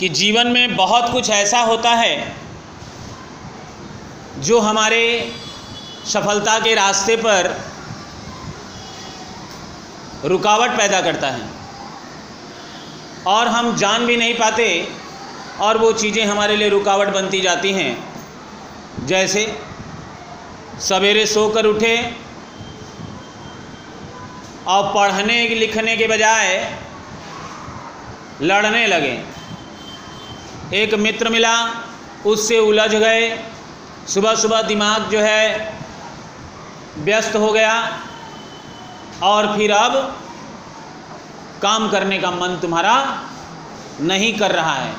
कि जीवन में बहुत कुछ ऐसा होता है जो हमारे सफलता के रास्ते पर रुकावट पैदा करता है। और हम जान भी नहीं पाते और वो चीज़ें हमारे लिए रुकावट बनती जाती हैं। जैसे सवेरे सोकर उठे और पढ़ने लिखने के बजाय लड़ने लगे। एक मित्र मिला, उससे उलझ गए। सुबह सुबह दिमाग जो है व्यस्त हो गया और फिर अब काम करने का मन तुम्हारा नहीं कर रहा है।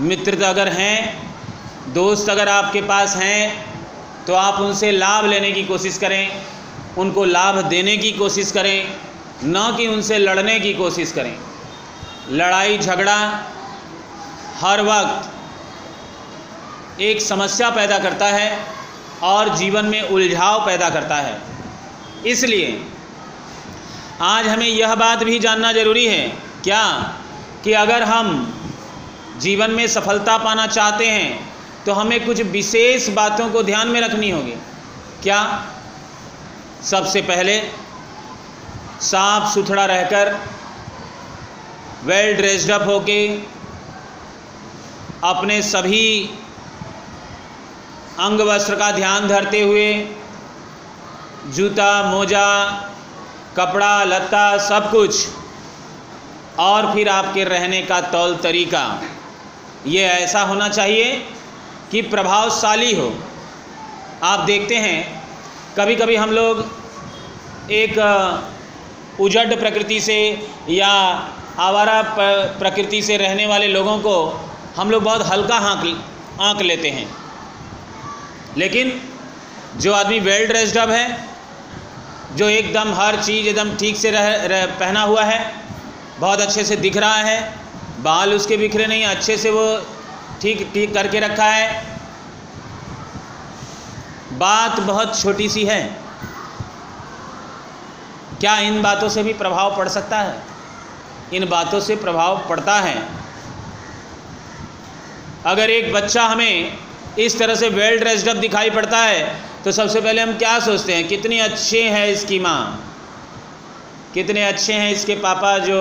मित्र अगर हैं, दोस्त अगर आपके पास हैं तो आप उनसे लाभ लेने की कोशिश करें, उनको लाभ देने की कोशिश करें। न कि उनसे लड़ने की कोशिश करें। लड़ाई, झगड़ा, हर वक्त एक समस्या पैदा करता है और जीवन में उलझाव पैदा करता है। इसलिए आज हमें यह बात भी जानना ज़रूरी है, क्या? कि अगर हम जीवन में सफलता पाना चाहते हैं तो हमें कुछ विशेष बातों को ध्यान में रखनी होगी। क्या? सबसे पहले साफ़ सुथरा रहकर वेल ड्रेस्ड अप होके, अपने सभी अंग वस्त्र का ध्यान धरते हुए, जूता, मोजा, कपड़ा, लत्ता, सब कुछ, और फिर आपके रहने का तौल तरीका। ये ऐसा होना चाहिए कि प्रभावशाली हो। आप देखते हैं कभी कभी हम लोग एक उजड़ प्रकृति से या आवारा प्रकृति से रहने वाले लोगों को हम लोग बहुत हल्का आँक आँक लेते हैं। लेकिन जो आदमी वेल ड्रेस्ड अप है जो एकदम हर चीज़ एकदम ठीक से रह, रह पहना हुआ है बहुत अच्छे से दिख रहा है बाल उसके बिखरे नहीं अच्छे से वो ठीक ठीक करके रखा है। बात बहुत छोटी सी है। क्या इन बातों से भी प्रभाव पड़ सकता है? इन बातों से प्रभाव पड़ता है। अगर एक बच्चा हमें इस तरह से वेल ड्रेस्ड अप दिखाई पड़ता है तो सबसे पहले हम क्या सोचते हैं? कितनी अच्छे हैं इसकी माँ? कितने अच्छे हैं इसके पापा जो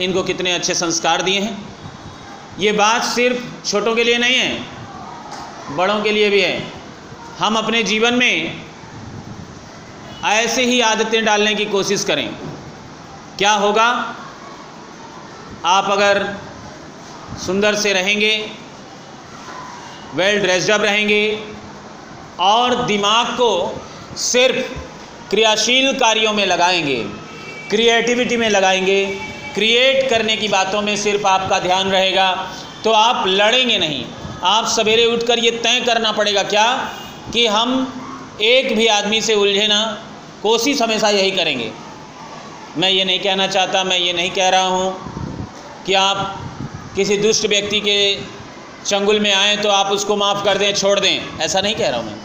इनको कितने अच्छे संस्कार दिए हैं? ये बात सिर्फ़ छोटों के लिए नहीं है, बड़ों के लिए भी है। हम अपने जीवन में ऐसे ही आदतें डालने की कोशिश करें। क्या होगा? आप अगर सुंदर से रहेंगे वेल ड्रेस्डअप रहेंगे, और दिमाग को सिर्फ़ क्रियाशील कार्यों में लगाएँगे क्रिएटिविटी में लगाएँगे क्रिएट करने की बातों में सिर्फ़ आपका ध्यान रहेगा तो आप लड़ेंगे नहीं। आप सवेरे उठकर ये तय करना पड़ेगा क्या? कि हम एक भी आदमी से उलझे ना कोशिश हमेशा यही करेंगे। मैं ये नहीं कहना चाहता, मैं ये नहीं कह रहा हूँ कि आप किसी दुष्ट व्यक्ति के चंगुल में आए तो आप उसको माफ़ कर दें, छोड़ दें। ऐसा नहीं कह रहा हूँ मैं।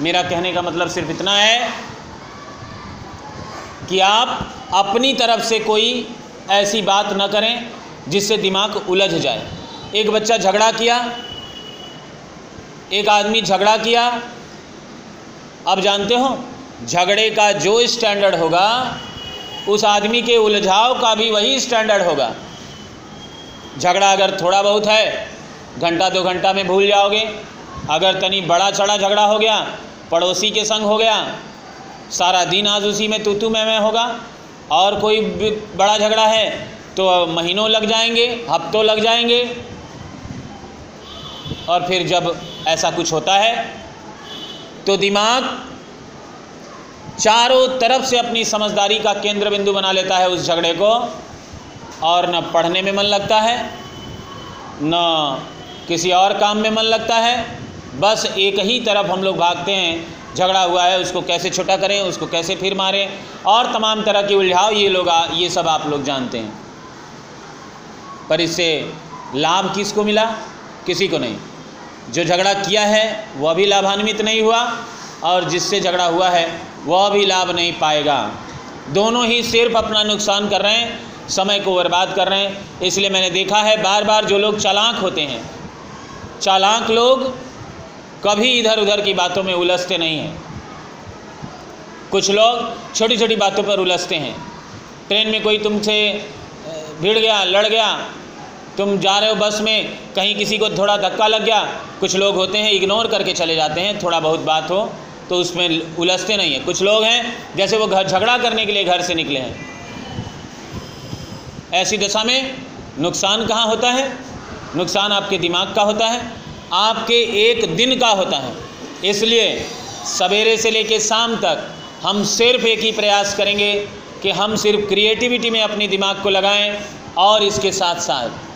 मेरा कहने का मतलब सिर्फ़ इतना है कि आप अपनी तरफ़ से कोई ऐसी बात न करें जिससे दिमाग उलझ जाए। एक बच्चा झगड़ा किया, एक आदमी झगड़ा किया अब जानते हो, झगड़े का जो स्टैंडर्ड होगा, उस आदमी के उलझाव का भी वही स्टैंडर्ड होगा। झगड़ा अगर थोड़ा बहुत है, घंटा दो घंटा में भूल जाओगे। अगर तनी बड़ा चढ़ा झगड़ा हो गया, पड़ोसी के संग हो गया, सारा दिन आज उसी में तू तू मैं मैं होगा। और कोई बड़ा झगड़ा है तो महीनों लग जाएँगे, हफ्तों लग जाएँगे। और फिर जब ऐसा कुछ होता है तो दिमाग चारों तरफ़ से अपनी समझदारी का केंद्र बिंदु बना लेता है उस झगड़े को, और न पढ़ने में मन लगता है, न किसी और काम में मन लगता है। बस एक ही तरफ़ हम लोग भागते हैं, झगड़ा हुआ है, उसको कैसे छोटा करें, उसको कैसे फिर मारें, और तमाम तरह की उलझाव ये लोग ये सब आप लोग जानते हैं। पर इससे लाभ किसको मिला? किसी को नहीं। जो झगड़ा किया है, वह भी लाभान्वित नहीं हुआ और जिससे झगड़ा हुआ है, वह भी लाभ नहीं पाएगा। दोनों ही सिर्फ़ अपना नुकसान कर रहे हैं, समय को बर्बाद कर रहे हैं, इसलिए मैंने देखा है बार बार जो लोग चालाक होते हैं, चालाक लोग कभी इधर उधर की बातों में उलझते नहीं हैं। कुछ लोग छोटी छोटी बातों पर उलझते हैं। ट्रेन में कोई तुमसे भिड़ गया, लड़ गया तुम जा रहे हो बस में, कहीं किसी को थोड़ा धक्का लग गया, कुछ लोग होते हैं इग्नोर करके चले जाते हैं, थोड़ा बहुत बात हो तो उसमें उलझते नहीं हैं। कुछ लोग हैं, जैसे वो घर झगड़ा करने के लिए घर से निकले हैं। ऐसी दशा में नुकसान कहाँ होता है? नुकसान आपके दिमाग का होता है, आपके एक दिन का होता है। इसलिए सवेरे से लेकर शाम तक हम सिर्फ़ एक ही प्रयास करेंगे कि हम सिर्फ़ क्रिएटिविटी में अपने दिमाग को लगाएँ और इसके साथ साथ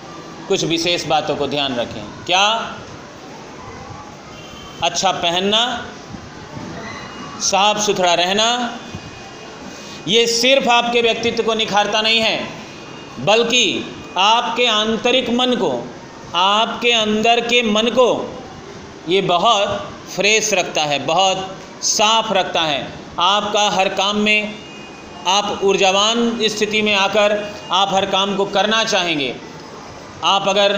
कुछ विशेष बातों को ध्यान रखें। क्या? अच्छा पहनना, साफ़ सुथरा रहना, ये सिर्फ़ आपके व्यक्तित्व को निखारता नहीं है, बल्कि आपके आंतरिक मन को, आपके अंदर के मन को ये बहुत फ्रेश रखता है, बहुत साफ़ रखता है। आपका हर काम में आप ऊर्जावान स्थिति में आकर आप हर काम को करना चाहेंगे। आप अगर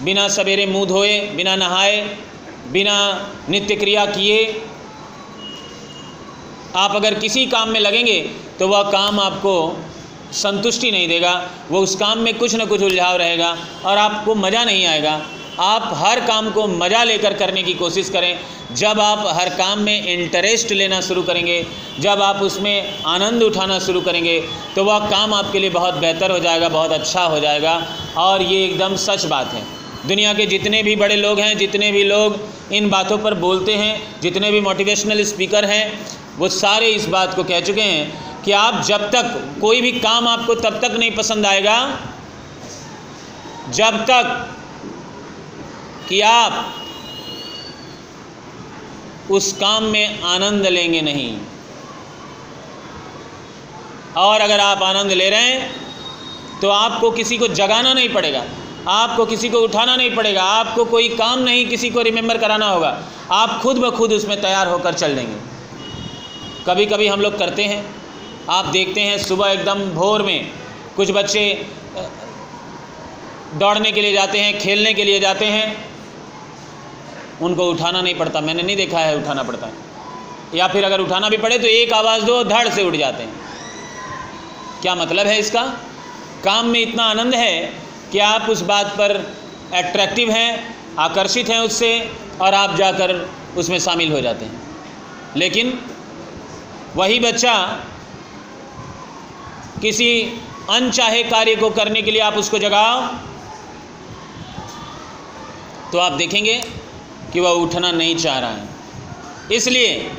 बिना सवेरे मुँह धोए, बिना नहाए, बिना नित्य क्रिया किए, आप अगर किसी काम में लगेंगे तो वह काम आपको संतुष्टि नहीं देगा। वो उस काम में कुछ ना कुछ उलझाव रहेगा और आपको मज़ा नहीं आएगा। आप हर काम को मज़ा लेकर करने की कोशिश करें। जब आप हर काम में इंटरेस्ट लेना शुरू करेंगे, जब आप उसमें आनंद उठाना शुरू करेंगे तो वह काम आपके लिए बहुत बेहतर हो जाएगा, बहुत अच्छा हो जाएगा। और ये एकदम सच बात है। दुनिया के जितने भी बड़े लोग हैं, जितने भी लोग इन बातों पर बोलते हैं, जितने भी मोटिवेशनल स्पीकर हैं, वो सारे इस बात को कह चुके हैं कि आप जब तक कोई भी काम आपको तब तक नहीं पसंद आएगा, जब तक कि आप उस काम में आनंद लेंगे नहीं। और अगर आप आनंद ले रहे हैं तो आपको किसी को जगाना नहीं पड़ेगा, आपको किसी को उठाना नहीं पड़ेगा, आपको कोई काम नहीं, किसी को रिमेंबर कराना होगा। आप खुद ब खुद उसमें तैयार होकर चल देंगे। कभी कभी हम लोग करते हैं, आप देखते हैं सुबह एकदम भोर में कुछ बच्चे दौड़ने के लिए जाते हैं, खेलने के लिए जाते हैं, उनको उठाना नहीं पड़ता, मैंने नहीं देखा है उठाना पड़ता है। या फिर अगर उठाना भी पड़े तो एक आवाज़ दो, धड़ से उठ जाते हैं। क्या मतलब है इसका? काम में इतना आनंद है कि आप उस बात पर एट्रैक्टिव हैं, आकर्षित हैं उससे और आप जाकर उसमें शामिल हो जाते हैं। लेकिन वही बच्चा किसी अनचाहे कार्य को करने के लिए आप उसको जगाओ तो आप देखेंगे कि वह उठना नहीं चाह रहा है। इसलिए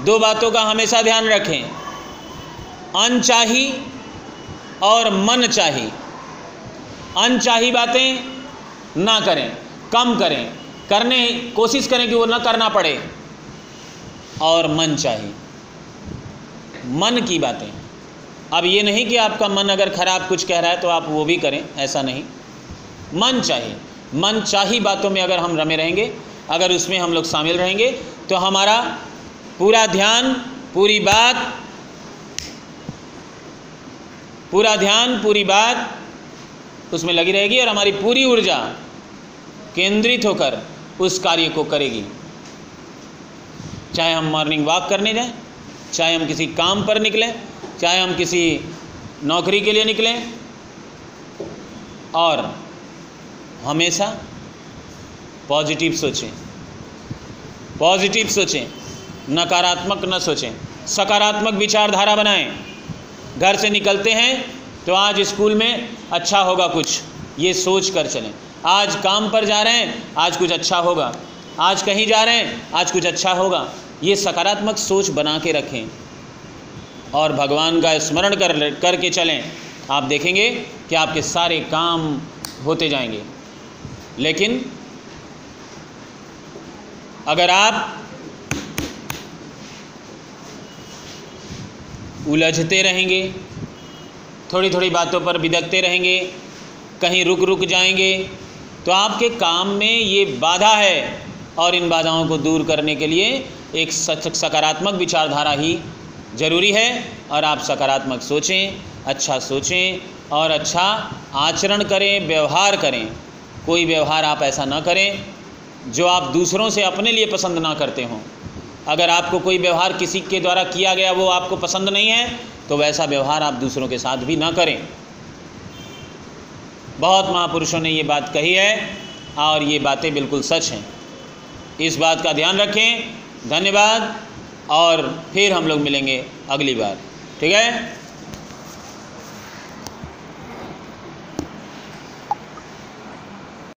दो बातों का हमेशा ध्यान रखें। अनचाही और मन चाही अनचाही बातें ना करें, कम करें। करने, कोशिश करें कि वो ना करना पड़े। और मन चाहिए मन की बातें। अब ये नहीं कि आपका मन अगर ख़राब कुछ कह रहा है तो आप वो भी करें, ऐसा नहीं। मन चाहिए मन चाही बातों में अगर हम रमे रहेंगे, अगर उसमें हम लोग शामिल रहेंगे तो हमारा पूरा ध्यान, पूरी बात पूरा ध्यान, पूरी बात उसमें लगी रहेगी और हमारी पूरी ऊर्जा केंद्रित होकर उस कार्य को करेगी। चाहे हम मॉर्निंग वॉक करने जाएँ, चाहे हम किसी काम पर निकलें, चाहे हम किसी नौकरी के लिए निकलें, और हमेशा पॉजिटिव सोचें। पॉजिटिव सोचें, नकारात्मक न सोचें, सकारात्मक विचारधारा बनाएँ। घर से निकलते हैं तो आज स्कूल में अच्छा होगा कुछ। ये सोच कर चलें। आज काम पर जा रहे हैं, आज कुछ अच्छा होगा। आज कहीं जा रहे हैं, आज कुछ अच्छा होगा। ये सकारात्मक सोच बना के रखें। और भगवान का स्मरण कर करके चलें। आप देखेंगे कि आपके सारे काम होते जाएँगे। लेकिन अगर आप उलझते रहेंगे थोड़ी थोड़ी बातों पर बिदकते रहेंगे, कहीं रुक रुक जाएँगे तो आपके काम में ये बाधा है। और इन बाधाओं को दूर करने के लिए एक सकारात्मक विचारधारा ही ज़रूरी है। और आप सकारात्मक सोचें अच्छा सोचें और अच्छा आचरण करें, व्यवहार करें। कोई व्यवहार आप ऐसा ना करें, जो आप दूसरों से अपने लिए पसंद ना करते हों। अगर आपको कोई व्यवहार किसी के द्वारा किया गया वो आपको पसंद नहीं है तो वैसा व्यवहार आप दूसरों के साथ भी ना करें। बहुत महापुरुषों ने ये बात कही है और ये बातें बिल्कुल सच हैं। इस बात का ध्यान रखें। धन्यवाद और फिर हम लोग मिलेंगे अगली बार। ठीक है?